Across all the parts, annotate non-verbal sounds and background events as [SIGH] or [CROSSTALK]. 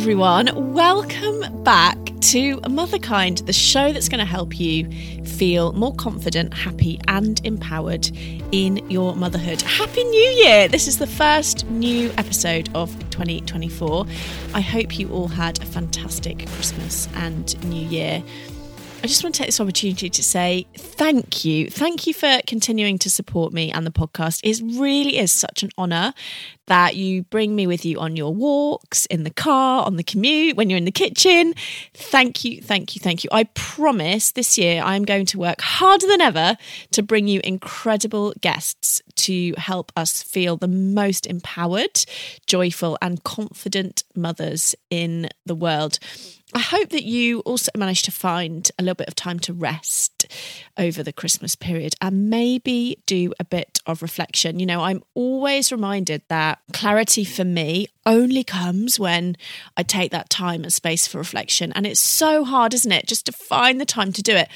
everyone. Welcome back to Motherkind, the show that's going to help you feel more confident, happy, and empowered in your motherhood. Happy New Year! This is the first new episode of 2024. I hope you all had a fantastic Christmas and New Year. I just want to take this opportunity to say thank you. Thank you for continuing to support me and the podcast. It really is such an honour that you bring me with you on your walks, in the car, on the commute, when you're in the kitchen. Thank you, thank you, thank you. I promise this year I'm going to work harder than ever to bring you incredible guests to help us feel the most empowered, joyful, and confident mothers in the world. I hope that you also managed to find a little bit of time to rest over the Christmas period and maybe do a bit of reflection. You know, I'm always reminded that clarity for me only comes when I take that time and space for reflection. And it's so hard, isn't it? Just to find the time to do it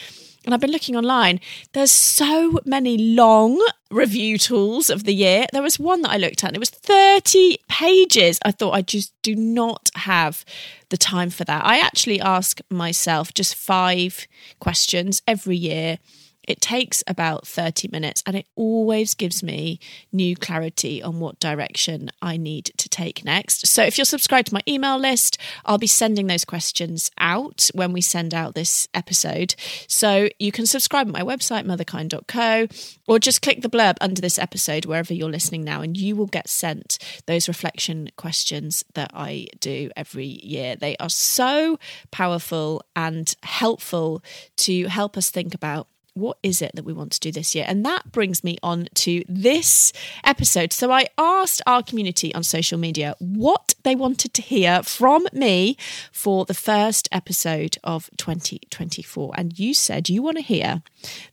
and I've been looking online, there's so many long review tools of the year. There was one that I looked at and it was 30 pages. I thought I just do not have the time for that. I actually ask myself just five questions every year it takes about 30 minutes and it always gives me new clarity on what direction I need to take next. So, if you're subscribed to my email list, I'll be sending those questions out when we send out this episode. So, you can subscribe at my website, motherkind.co, or just click the blurb under this episode wherever you're listening now, and you will get sent those reflection questions that I do every year. They are so powerful and helpful to help us think about what is it that we want to do this year? And that brings me on to this episode. So I asked our community on social media what they wanted to hear from me for the first episode of 2024. And you said you want to hear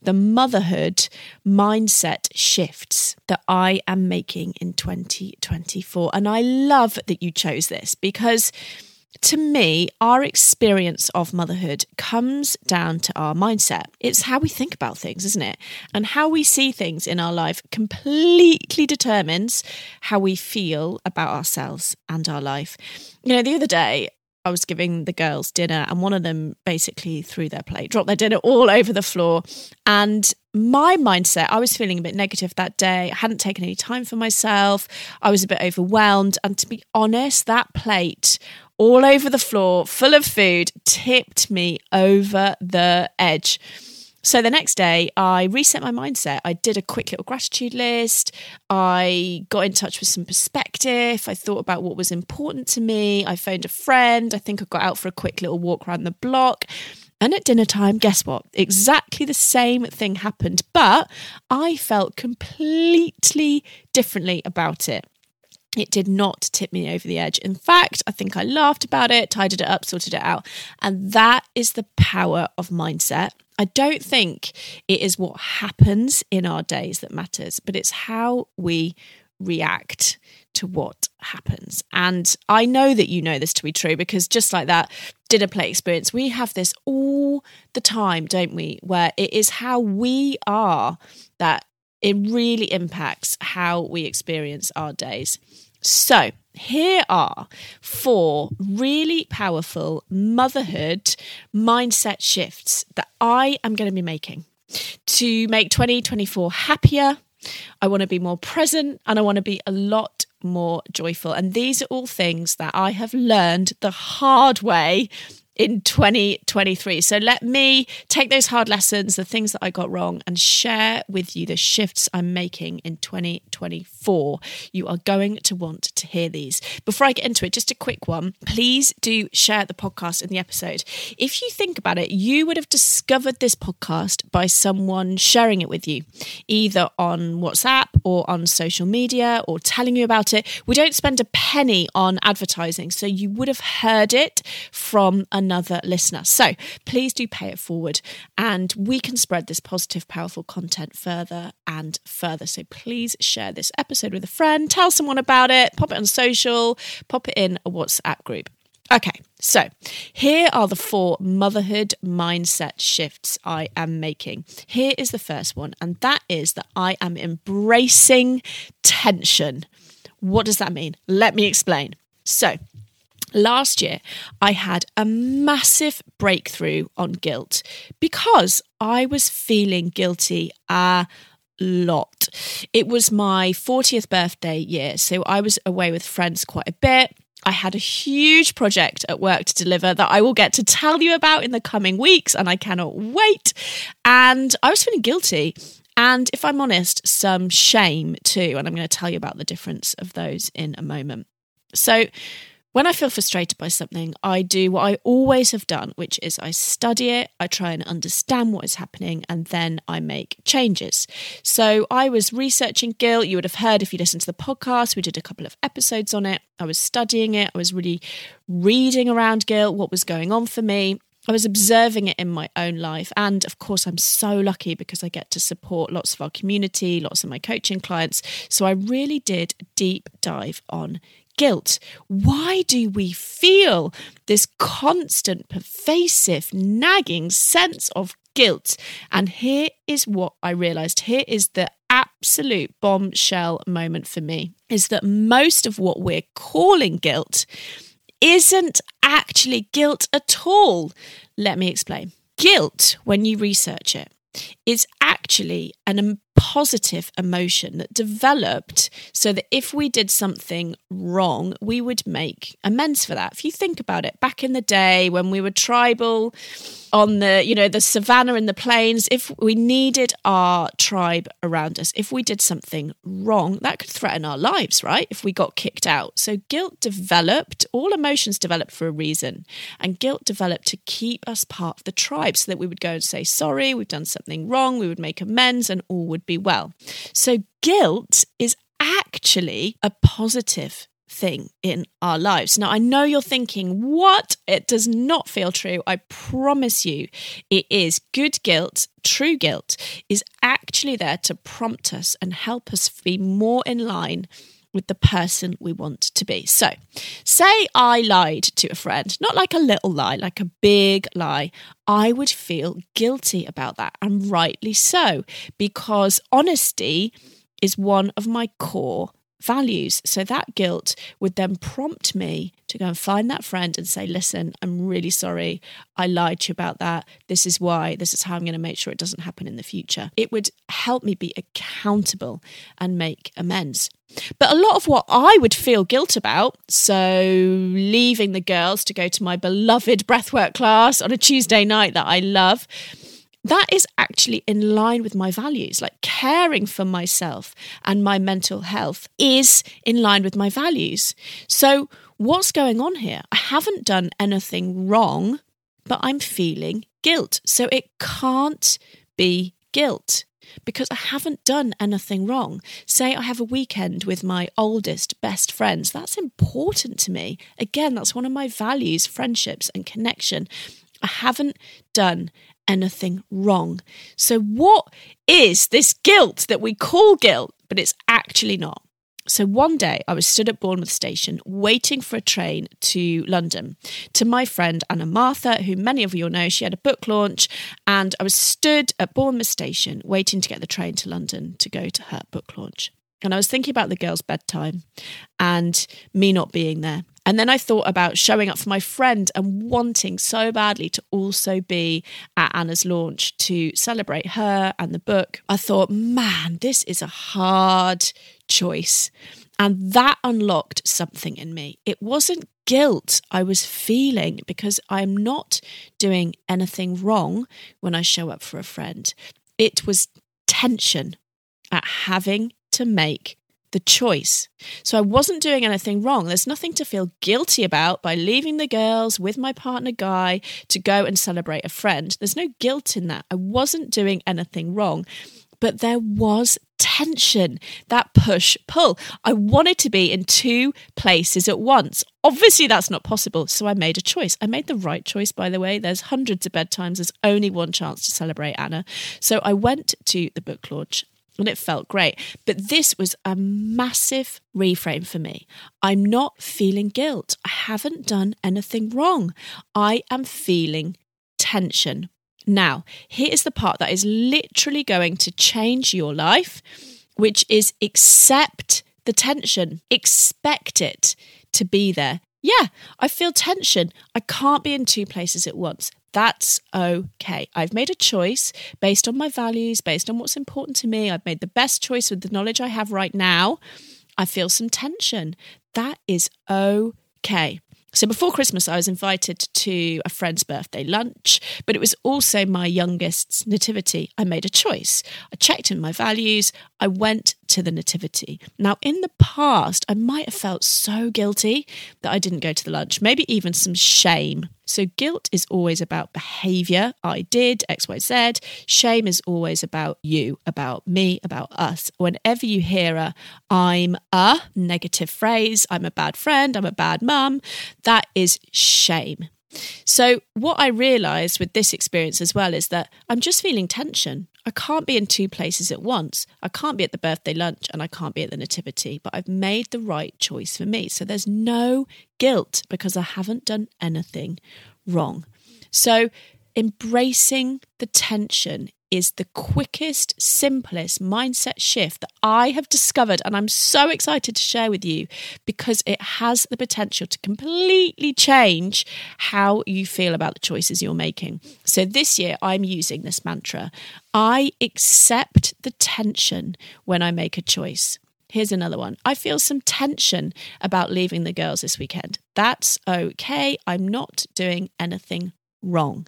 the motherhood mindset shifts that I am making in 2024. And I love that you chose this because to me, our experience of motherhood comes down to our mindset. It's how we think about things, isn't it? And how we see things in our life completely determines how we feel about ourselves and our life. You know, the other day, I was giving the girls dinner, and one of them basically threw their plate, dropped their dinner all over the floor. And my mindset, I was feeling a bit negative that day. I hadn't taken any time for myself. I was a bit overwhelmed. And to be honest, that plate all over the floor, full of food, tipped me over the edge. So the next day, I reset my mindset. I did a quick little gratitude list. I got in touch with some perspective. I thought about what was important to me. I phoned a friend. I think I got out for a quick little walk around the block. And at dinner time, guess what? Exactly the same thing happened, but I felt completely differently about it it did not tip me over the edge. In fact, I think I laughed about it, tidied it up, sorted it out. And that is the power of mindset. I don't think it is what happens in our days that matters, but it's how we react to what happens. And I know that you know this to be true because just like that dinner plate experience, we have this all the time, don't we? Where it is how we are that it really impacts how we experience our days. So, here are four really powerful motherhood mindset shifts that I am going to be making to make 2024 happier. I want to be more present and I want to be a lot more joyful. And these are all things that I have learned the hard way in 2023. So let me take those hard lessons, the things that I got wrong, and share with you the shifts I'm making in 2024. You are going to want to hear these. Before I get into it, just a quick one. Please do share the podcast in the episode. If you think about it, you would have discovered this podcast by someone sharing it with you, either on WhatsApp or on social media or telling you about it. We don't spend a penny on advertising, so you would have heard it from a another listener. So please do pay it forward and we can spread this positive, powerful content further and further. So please share this episode with a friend, tell someone about it, pop it on social, pop it in a WhatsApp group. Okay, so here are the four motherhood mindset shifts I am making. Here is the first one, and that is that I am embracing tension. What does that mean? Let me explain. So, Last year, I had a massive breakthrough on guilt because I was feeling guilty a lot. It was my 40th birthday year, so I was away with friends quite a bit. I had a huge project at work to deliver that I will get to tell you about in the coming weeks, and I cannot wait. And I was feeling guilty. And if I'm honest, some shame too. And I'm going to tell you about the difference of those in a moment. So, when I feel frustrated by something, I do what I always have done, which is I study it, I try and understand what is happening, and then I make changes. So I was researching guilt. You would have heard if you listened to the podcast, we did a couple of episodes on it. I was studying it, I was really reading around guilt, what was going on for me. I was observing it in my own life. And of course, I'm so lucky because I get to support lots of our community, lots of my coaching clients. So I really did a deep dive on guilt. Why do we feel this constant, pervasive, nagging sense of guilt? And here is what I realized. Here is the absolute bombshell moment for me is that most of what we're calling guilt isn't actually guilt at all. Let me explain. Guilt, when you research it, is actually an positive emotion that developed so that if we did something wrong, we would make amends for that. If you think about it, back in the day when we were tribal on the, you know, the savannah and the plains, if we needed our tribe around us, if we did something wrong, that could threaten our lives, right? If we got kicked out. So guilt developed, all emotions developed for a reason. And guilt developed to keep us part of the tribe so that we would go and say, sorry, we've done something wrong, we would make amends, and all would be well. So guilt is actually a positive thing in our lives. Now, I know you're thinking, what? It does not feel true. I promise you, it is. Good guilt, true guilt, is actually there to prompt us and help us be more in line with the person we want to be. So, say I lied to a friend, not like a little lie, like a big lie. I would feel guilty about that, and rightly so, because honesty is one of my core values. So that guilt would then prompt me to go and find that friend and say, listen, I'm really sorry. I lied to you about that. This is why. This is how I'm going to make sure it doesn't happen in the future. It would help me be accountable and make amends. But a lot of what I would feel guilt about, so leaving the girls to go to my beloved breathwork class on a Tuesday night that I love, that is actually in line with my values. Like caring for myself and my mental health is in line with my values. So, what's going on here? I haven't done anything wrong, but I'm feeling guilt. So, it can't be guilt because I haven't done anything wrong. Say I have a weekend with my oldest best friends, that's important to me. Again, that's one of my values friendships and connection. I haven't done anything wrong. So, what is this guilt that we call guilt, but it's actually not? So one day I was stood at Bournemouth Station waiting for a train to London to my friend Anna Mathur, who many of you all know. She had a book launch, and I was stood at Bournemouth Station waiting to get the train to London to go to her book launch. And I was thinking about the girl's bedtime and me not being there. And then I thought about showing up for my friend and wanting so badly to also be at Anna's launch to celebrate her and the book. I thought, man, this is a hard choice. And that unlocked something in me. It wasn't guilt I was feeling because I'm not doing anything wrong when I show up for a friend. It was tension at having to make the choice. So I wasn't doing anything wrong. There's nothing to feel guilty about by leaving the girls with my partner Guy to go and celebrate a friend. There's no guilt in that. I wasn't doing anything wrong. But there was tension, that push pull. I wanted to be in two places at once. Obviously, that's not possible. So I made a choice. I made the right choice, by the way. There's hundreds of bedtimes. There's only one chance to celebrate Anna. So I went to the book launch and it felt great. But this was a massive reframe for me. I'm not feeling guilt. I haven't done anything wrong. I am feeling tension. Now, here is the part that is literally going to change your life, which is accept the tension, expect it to be there. Yeah, I feel tension. I can't be in two places at once. That's okay. I've made a choice based on my values, based on what's important to me. I've made the best choice with the knowledge I have right now. I feel some tension. That is okay. So before Christmas, I was invited to a friend's birthday lunch, but it was also my youngest's nativity. I made a choice. I checked in my values. I went to the nativity. Now, in the past, I might have felt so guilty that I didn't go to the lunch, maybe even some shame. So, guilt is always about behavior. I did X, Y, Z. Shame is always about you, about me, about us. Whenever you hear a I'm a negative phrase, I'm a bad friend, I'm a bad mum, that is shame. So, what I realized with this experience as well is that I'm just feeling tension. I can't be in two places at once. I can't be at the birthday lunch and I can't be at the nativity, but I've made the right choice for me. So there's no guilt because I haven't done anything wrong. So embracing the tension is the quickest, simplest mindset shift that I have discovered. And I'm so excited to share with you because it has the potential to completely change how you feel about the choices you're making. So this year, I'm using this mantra I accept the tension when I make a choice. Here's another one. I feel some tension about leaving the girls this weekend. That's okay. I'm not doing anything wrong.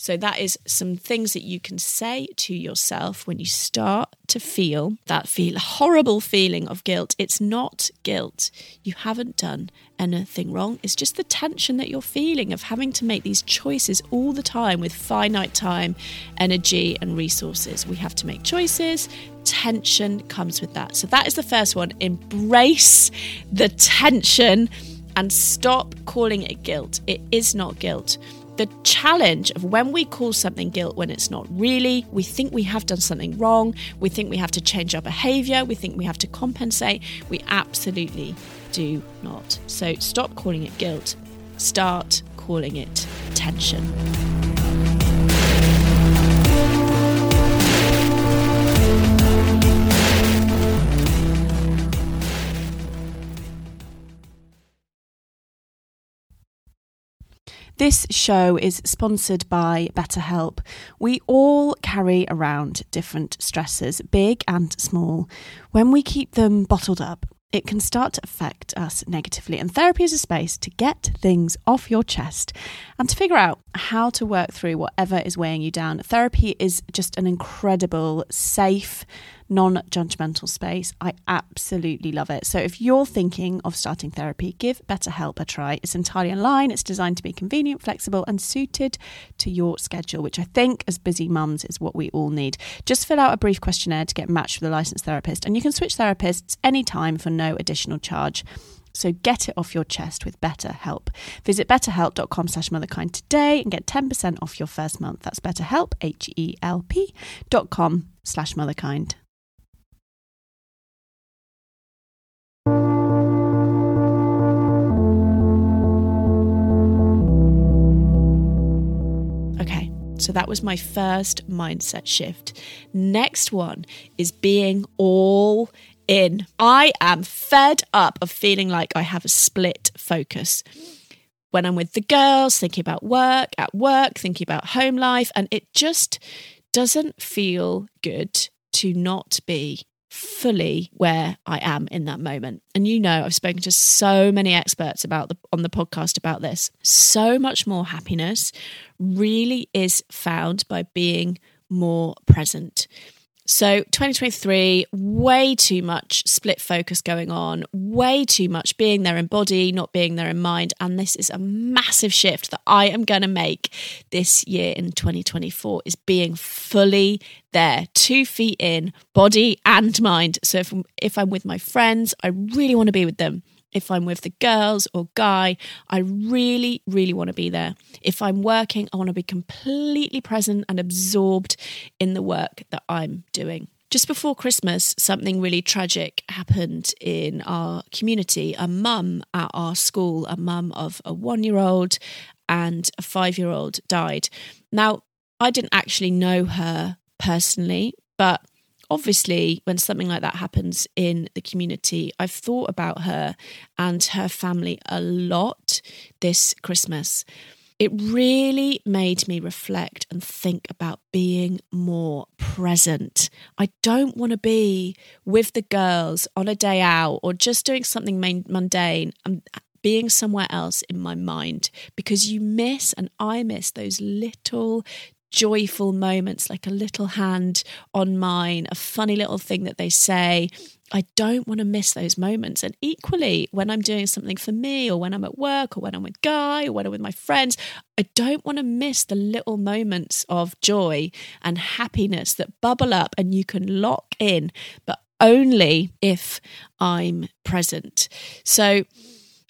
So, that is some things that you can say to yourself when you start to feel that feel horrible feeling of guilt. It's not guilt. You haven't done anything wrong. It's just the tension that you're feeling of having to make these choices all the time with finite time, energy, and resources. We have to make choices. Tension comes with that. So, that is the first one. Embrace the tension and stop calling it guilt. It is not guilt the challenge of when we call something guilt when it's not really, we think we have done something wrong, we think we have to change our behavior, we think we have to compensate. We absolutely do not. So stop calling it guilt, start calling it tension. This show is sponsored by BetterHelp. We all carry around different stresses, big and small. When we keep them bottled up, it can start to affect us negatively. And therapy is a space to get things off your chest and to figure out how to work through whatever is weighing you down. Therapy is just an incredible, safe, non judgmental space. I absolutely love it. So if you're thinking of starting therapy, give BetterHelp a try. It's entirely online, it's designed to be convenient, flexible, and suited to your schedule, which I think as busy mums is what we all need. Just fill out a brief questionnaire to get matched with a licensed therapist, and you can switch therapists anytime for no additional charge. So get it off your chest with BetterHelp. Visit betterhelp.com slash motherkind today and get 10% off your first month. That's betterhelp, H-E-L-P dot com slash motherkind. So that was my first mindset shift. Next one is being all in. I am fed up of feeling like I have a split focus. When I'm with the girls, thinking about work, at work, thinking about home life, and it just doesn't feel good to not be fully where I am in that moment. And you know, I've spoken to so many experts about the on the podcast about this. So much more happiness really is found by being more present. So 2023, way too much split focus going on, way too much being there in body, not being there in mind. And this is a massive shift that I am going to make this year in 2024 is being fully there, two feet in, body and mind. So if, if I'm with my friends, I really want to be with them. If I'm with the girls or guy, I really, really want to be there. If I'm working, I want to be completely present and absorbed in the work that I'm doing. Just before Christmas, something really tragic happened in our community. A mum at our school, a mum of a one year old and a five year old, died. Now, I didn't actually know her personally, but obviously, when something like that happens in the community, I've thought about her and her family a lot this Christmas. It really made me reflect and think about being more present. I don't want to be with the girls on a day out or just doing something mundane. I'm being somewhere else in my mind because you miss, and I miss those little joyful moments, like a little hand on mine, a funny little thing that they say. I don't want to miss those moments. And equally, when I'm doing something for me, or when I'm at work, or when I'm with Guy, or when I'm with my friends, I don't want to miss the little moments of joy and happiness that bubble up and you can lock in, but only if I'm present. So,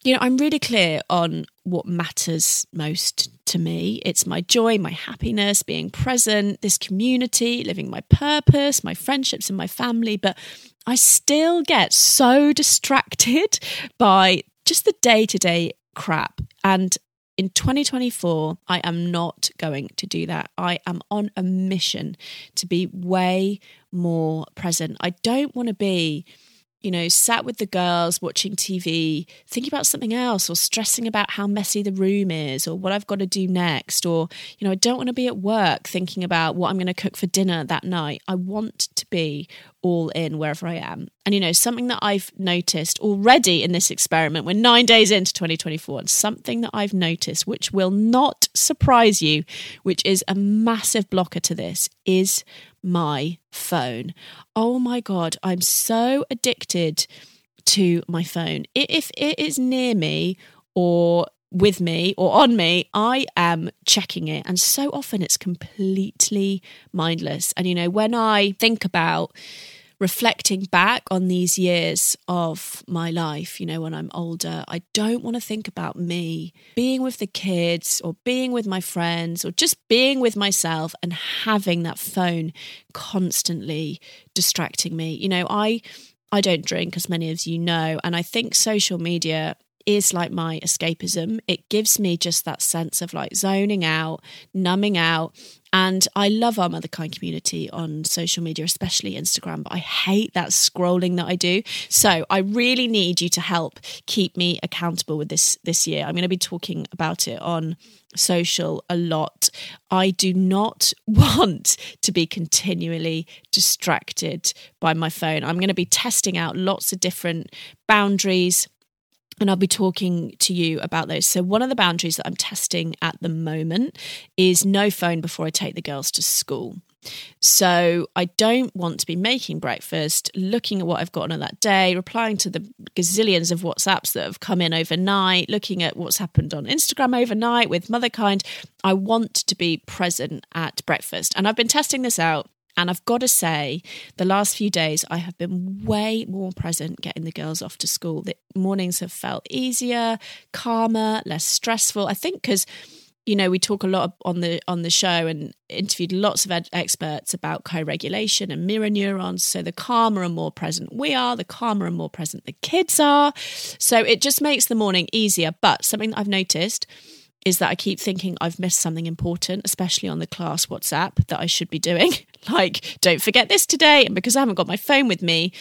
you know, I'm really clear on what matters most to me. It's my joy, my happiness, being present, this community, living my purpose, my friendships, and my family. But I still get so distracted [LAUGHS] by just the day to day crap. And in 2024, I am not going to do that. I am on a mission to be way more present. I don't want to be you know, sat with the girls watching TV, thinking about something else or stressing about how messy the room is or what I've got to do next. Or, you know, I don't want to be at work thinking about what I'm going to cook for dinner that night. I want to be all in wherever I am. And, you know, something that I've noticed already in this experiment, we're nine days into 2024, and something that I've noticed, which will not surprise you, which is a massive blocker to this, is my phone. Oh my God, I'm so addicted to my phone. If it is near me or with me or on me, I am checking it. And so often it's completely mindless. And, you know, when I think about reflecting back on these years of my life, you know, when I'm older, I don't want to think about me being with the kids or being with my friends or just being with myself and having that phone constantly distracting me. You know, I I don't drink as many of you know, and I think social media is like my escapism. It gives me just that sense of like zoning out, numbing out. And I love our Motherkind community on social media, especially Instagram, but I hate that scrolling that I do. So I really need you to help keep me accountable with this this year. I'm going to be talking about it on social a lot. I do not [LAUGHS] want to be continually distracted by my phone. I'm going to be testing out lots of different boundaries and I'll be talking to you about those. So, one of the boundaries that I'm testing at the moment is no phone before I take the girls to school. So, I don't want to be making breakfast, looking at what I've got on that day, replying to the gazillions of WhatsApps that have come in overnight, looking at what's happened on Instagram overnight with Motherkind. I want to be present at breakfast. And I've been testing this out and I've got to say, the last few days, I have been way more present getting the girls off to school. The mornings have felt easier, calmer, less stressful. I think because you know we talk a lot on the on the show and interviewed lots of ed- experts about co-regulation and mirror neurons so the calmer and more present we are the calmer and more present the kids are so it just makes the morning easier but something that i've noticed is that I keep thinking I've missed something important, especially on the class WhatsApp that I should be doing. [LAUGHS] like, don't forget this today. And because I haven't got my phone with me,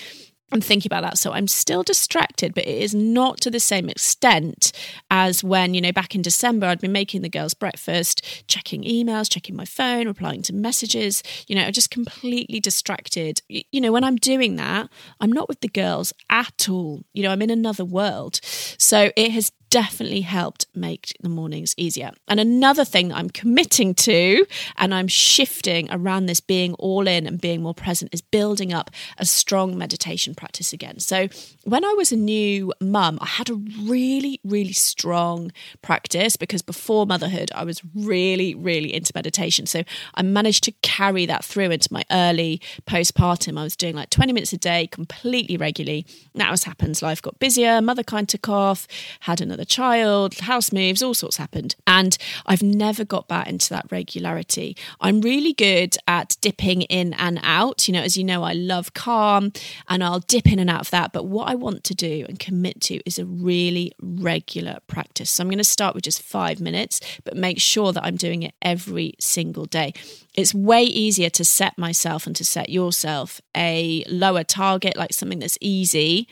I'm thinking about that. So I'm still distracted, but it is not to the same extent as when, you know, back in December, I'd been making the girls breakfast, checking emails, checking my phone, replying to messages, you know, I'm just completely distracted. You know, when I'm doing that, I'm not with the girls at all. You know, I'm in another world. So it has definitely helped make the mornings easier. And another thing that I'm committing to and I'm shifting around this being all in and being more present is building up a strong meditation practice again. So when I was a new mum, I had a really, really strong practice because before motherhood, I was really, really into meditation. So I managed to carry that through into my early postpartum. I was doing like 20 minutes a day completely regularly. Now, as happens, life got busier, Motherkind took off, had another another child, house moves, all sorts happened. And I've never got back into that regularity. I'm really good at dipping in and out. You know, as you know, I love calm and I'll dip in and out of that. But what I want to do and commit to is a really regular practice. So I'm going to start with just five minutes, but make sure that I'm doing it every single day it's way easier to set myself and to set yourself a lower target, like something that's easy,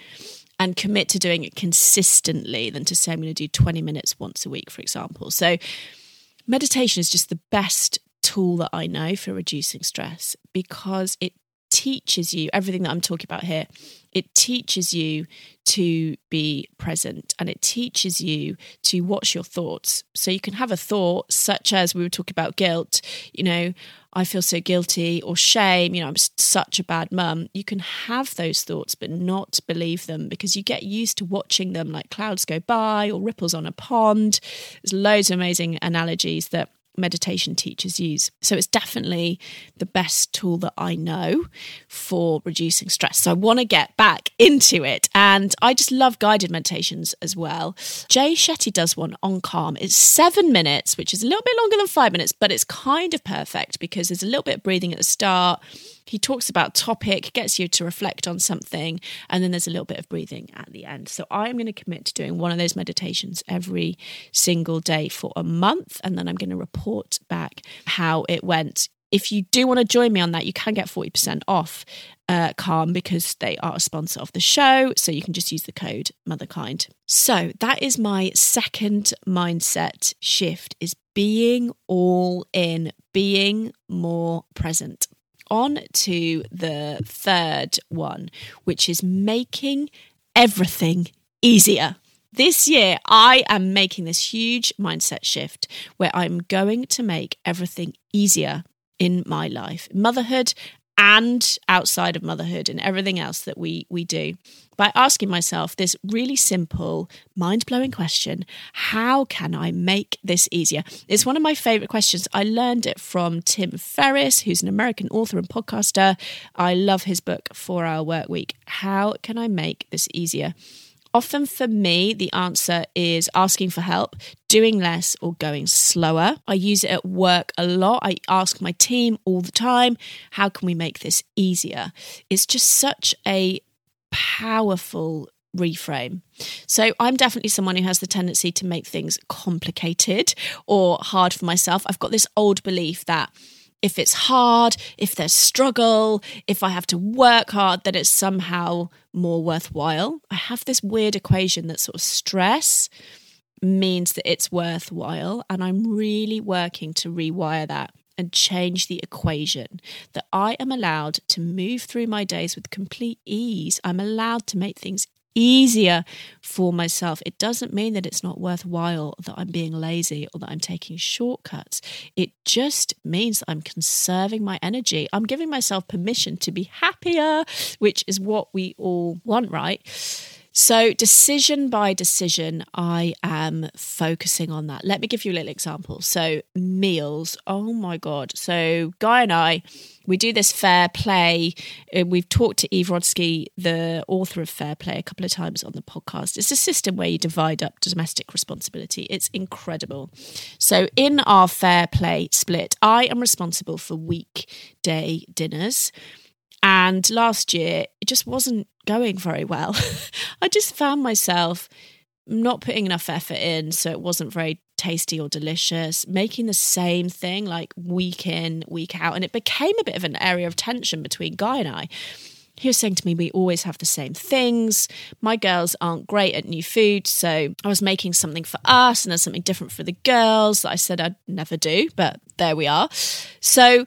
and commit to doing it consistently than to say, I'm going to do 20 minutes once a week, for example. So, meditation is just the best tool that I know for reducing stress because it teaches you everything that I'm talking about here. It teaches you to be present and it teaches you to watch your thoughts. So you can have a thought, such as we were talking about guilt, you know, I feel so guilty or shame, you know, I'm such a bad mum. You can have those thoughts, but not believe them because you get used to watching them like clouds go by or ripples on a pond. There's loads of amazing analogies that meditation teachers use. So it's definitely the best tool that I know for reducing stress. So I want to get back into it. And I just love guided meditations as well. Jay Shetty does one on calm. It's seven minutes, which is a little bit longer than five minutes, but it's kind of perfect because there's a little bit of breathing at the start he talks about topic, gets you to reflect on something, and then there's a little bit of breathing at the end. So I'm going to commit to doing one of those meditations every single day for a month, and then I'm going to report back how it went. If you do want to join me on that, you can get 40% off uh, Calm because they are a sponsor of the show. So you can just use the code Motherkind. So that is my second mindset shift is being all in, being more present on to the third one, which is making everything easier. This year, I am making this huge mindset shift where I'm going to make everything easier in my life, motherhood and outside of motherhood and everything else that we we do by asking myself this really simple mind-blowing question how can i make this easier? It's one of my favorite questions. I learned it from tim ferriss who's an american author and podcaster. I love his book 4 hour work week. How can i make this easier Often for me, the answer is asking for help, doing less, or going slower. I use it at work a lot. I ask my team all the time, how can we make this easier? It's just such a powerful reframe. So I'm definitely someone who has the tendency to make things complicated or hard for myself. I've got this old belief that if it's hard, if there's struggle, if I have to work hard, that it's somehow more worthwhile. I have this weird equation that sort of stress means that it's worthwhile. And I'm really working to rewire that and change the equation that I am allowed to move through my days with complete ease. I'm allowed to make things easier for myself. It doesn't mean that it's not worthwhile that I'm being lazy or that I'm taking shortcuts. It just means I'm conserving my energy. I'm giving myself permission to be happier, which is what we all want, right? So, decision by decision, I am focusing on that. Let me give you a little example. So, meals. Oh my God. So, Guy and I, we do this fair play. Uh, we've talked to Eve Rodsky, the author of Fair Play, a couple of times on the podcast. It's a system where you divide up domestic responsibility. It's incredible. So, in our fair play split, I am responsible for weekday dinners. And last year, it just wasn't going very well. [LAUGHS] I just found myself not putting enough effort in, so it wasn't very tasty or delicious, making the same thing like week in, week out. And it became a bit of an area of tension between Guy and I. He was saying to me, We always have the same things. My girls aren't great at new food. So I was making something for us and then something different for the girls that I said I'd never do, but there we are. So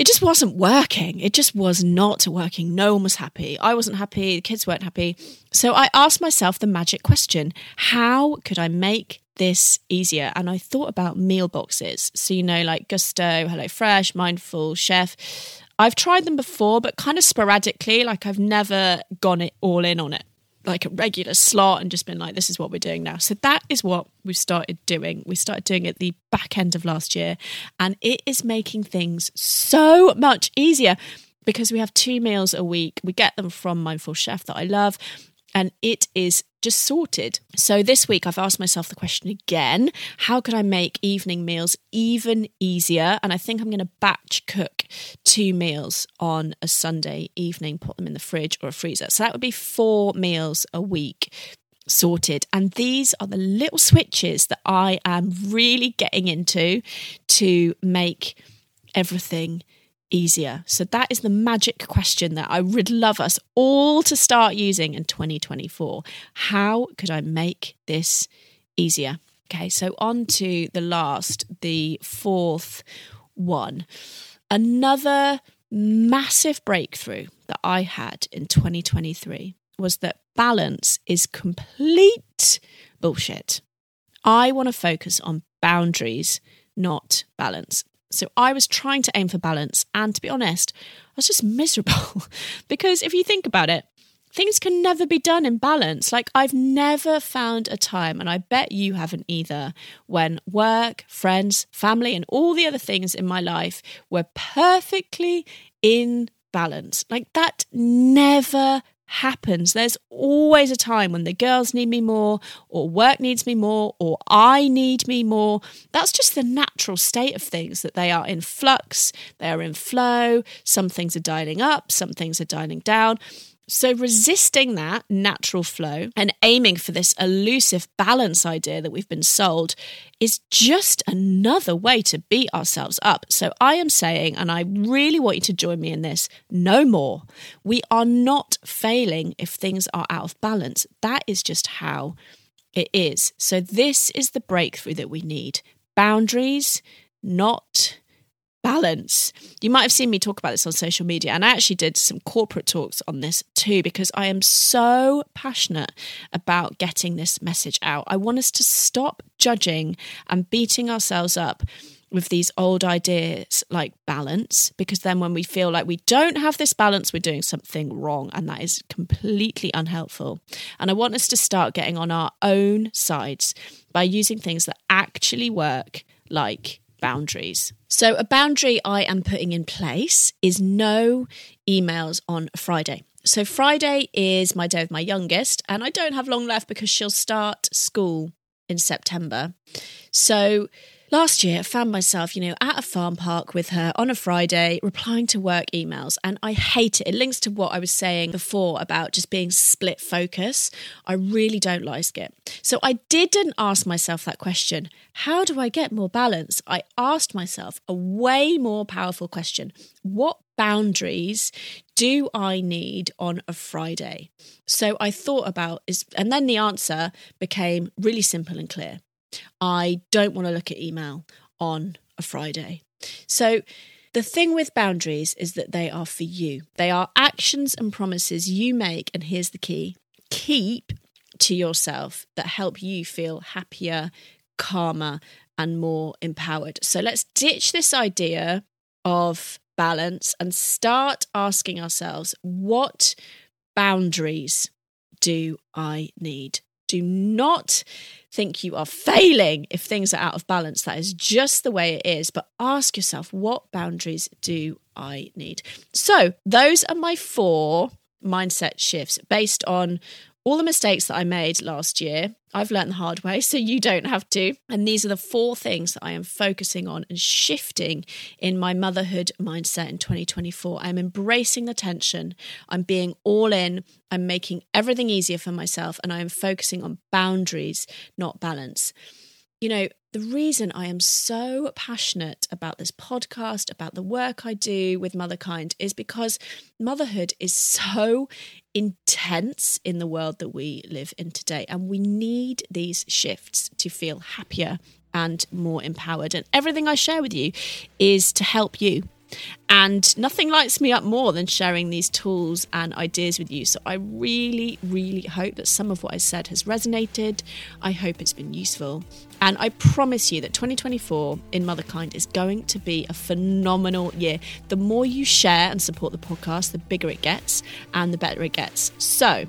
it just wasn't working. It just was not working. No one was happy. I wasn't happy. The kids weren't happy. So I asked myself the magic question how could I make this easier? And I thought about meal boxes. So, you know, like Gousto, HelloFresh, Mindful, Chef. I've tried them before, but kind of sporadically. Like I've never gone it all in on it like a regular slot and just been like, this is what we're doing now. So that is what we've started doing. We started doing it the back end of last year, and it is making things so much easier because we have two meals a week. We get them from Mindful Chef that I love. and it is just sorted. So this week I've asked myself the question again how could I make evening meals even easier? And I think I'm going to batch cook two meals on a Sunday evening, put them in the fridge or a freezer. So that would be four meals a week sorted. And these are the little switches that I am really getting into to make everything easier? So, that is the magic question that I would love us all to start using in 2024. How could I make this easier? Okay, so on to the last, the fourth one. Another massive breakthrough that I had in 2023 was that balance is complete bullshit. I want to focus on boundaries, not balance. So I was trying to aim for balance. And to be honest, I was just [LAUGHS] miserable because if you think about it, things can never be done in balance. Like I've never found a time, and I bet you haven't either, when work, friends, family, and all the other things in my life were perfectly in balance. Like that never happens. There's always a time when the girls need me more, or work needs me more, or I need me more. That's just the natural state of things that they are in flux, they are in flow. Some things are dialing up, some things are dialing down. So, resisting that natural flow and aiming for this elusive balance idea that we've been sold is just another way to beat ourselves up. So, I am saying, and I really want you to join me in this no more. We are not failing if things are out of balance. That is just how it is. So, this is the breakthrough that we need boundaries, not balance. You might have seen me talk about this on social media, and I actually did some corporate talks on this too because I am so passionate about getting this message out. I want us to stop judging and beating ourselves up with these old ideas like balance, because then when we feel like we don't have this balance, we're doing something wrong, and that is completely unhelpful. And I want us to start getting on our own sides by using things that actually work, like boundaries. So, a boundary I am putting in place is no emails on Friday. So, Friday is my day with my youngest, and I don't have long left because she'll start school in September. So, Last year, I found myself, you know, at a farm park with her on a Friday, replying to work emails, and I hate it. It links to what I was saying before about just being split focus. I really don't like it. So I didn't ask myself that question how do I get more balance? I asked myself a way more powerful question What boundaries do I need on a Friday? So I thought about is, and then the answer became really simple and clear. I don't want to look at email on a Friday. So, the thing with boundaries is that they are for you. They are actions and promises you make. And here's the key keep to yourself that help you feel happier, calmer, and more empowered. So let's ditch this idea of balance and start asking ourselves what boundaries do I need? Do not think you are failing if things are out of balance. That is just the way it is. But ask yourself, what boundaries do I need? So, those are my four mindset shifts based on all the mistakes that I made last year, I've learned the hard way, so you don't have to. And these are the four things that I am focusing on and shifting in my motherhood mindset in 2024. I'm embracing the tension, I'm being all in, I'm making everything easier for myself, and I am focusing on boundaries, not balance. You know, the reason I am so passionate about this podcast, about the work I do with Motherkind, is because motherhood is so intense in the world that we live in today. And we need these shifts to feel happier and more empowered. And everything I share with you is to help you and nothing lights me up more than sharing these tools and ideas with you. So I really, really hope that some of what I said has resonated. I hope it's been useful. And I promise you that 2024 in Motherkind is going to be a phenomenal year. The more you share and support the podcast, the bigger it gets and the better it gets. So,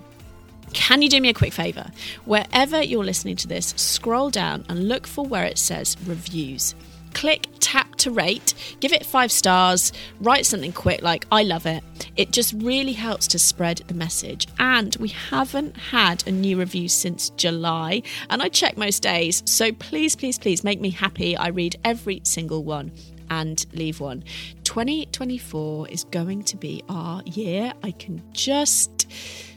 can you do me a quick favor? Wherever you're listening to this, scroll down and look for where it says reviews to rate, give it five stars, write something quick like, I love it. It just really helps to spread the message. And we haven't had a new review since July, and I check most days. So please, please, please make me happy. I read every single one and leave one. 2024 is going to be our year. I can just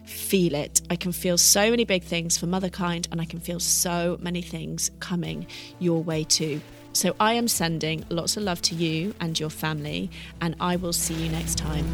feel it. I can feel so many big things for Motherkind, and I can feel so many things coming your way too. So I am sending lots of love to you and your family, and I will see you next time.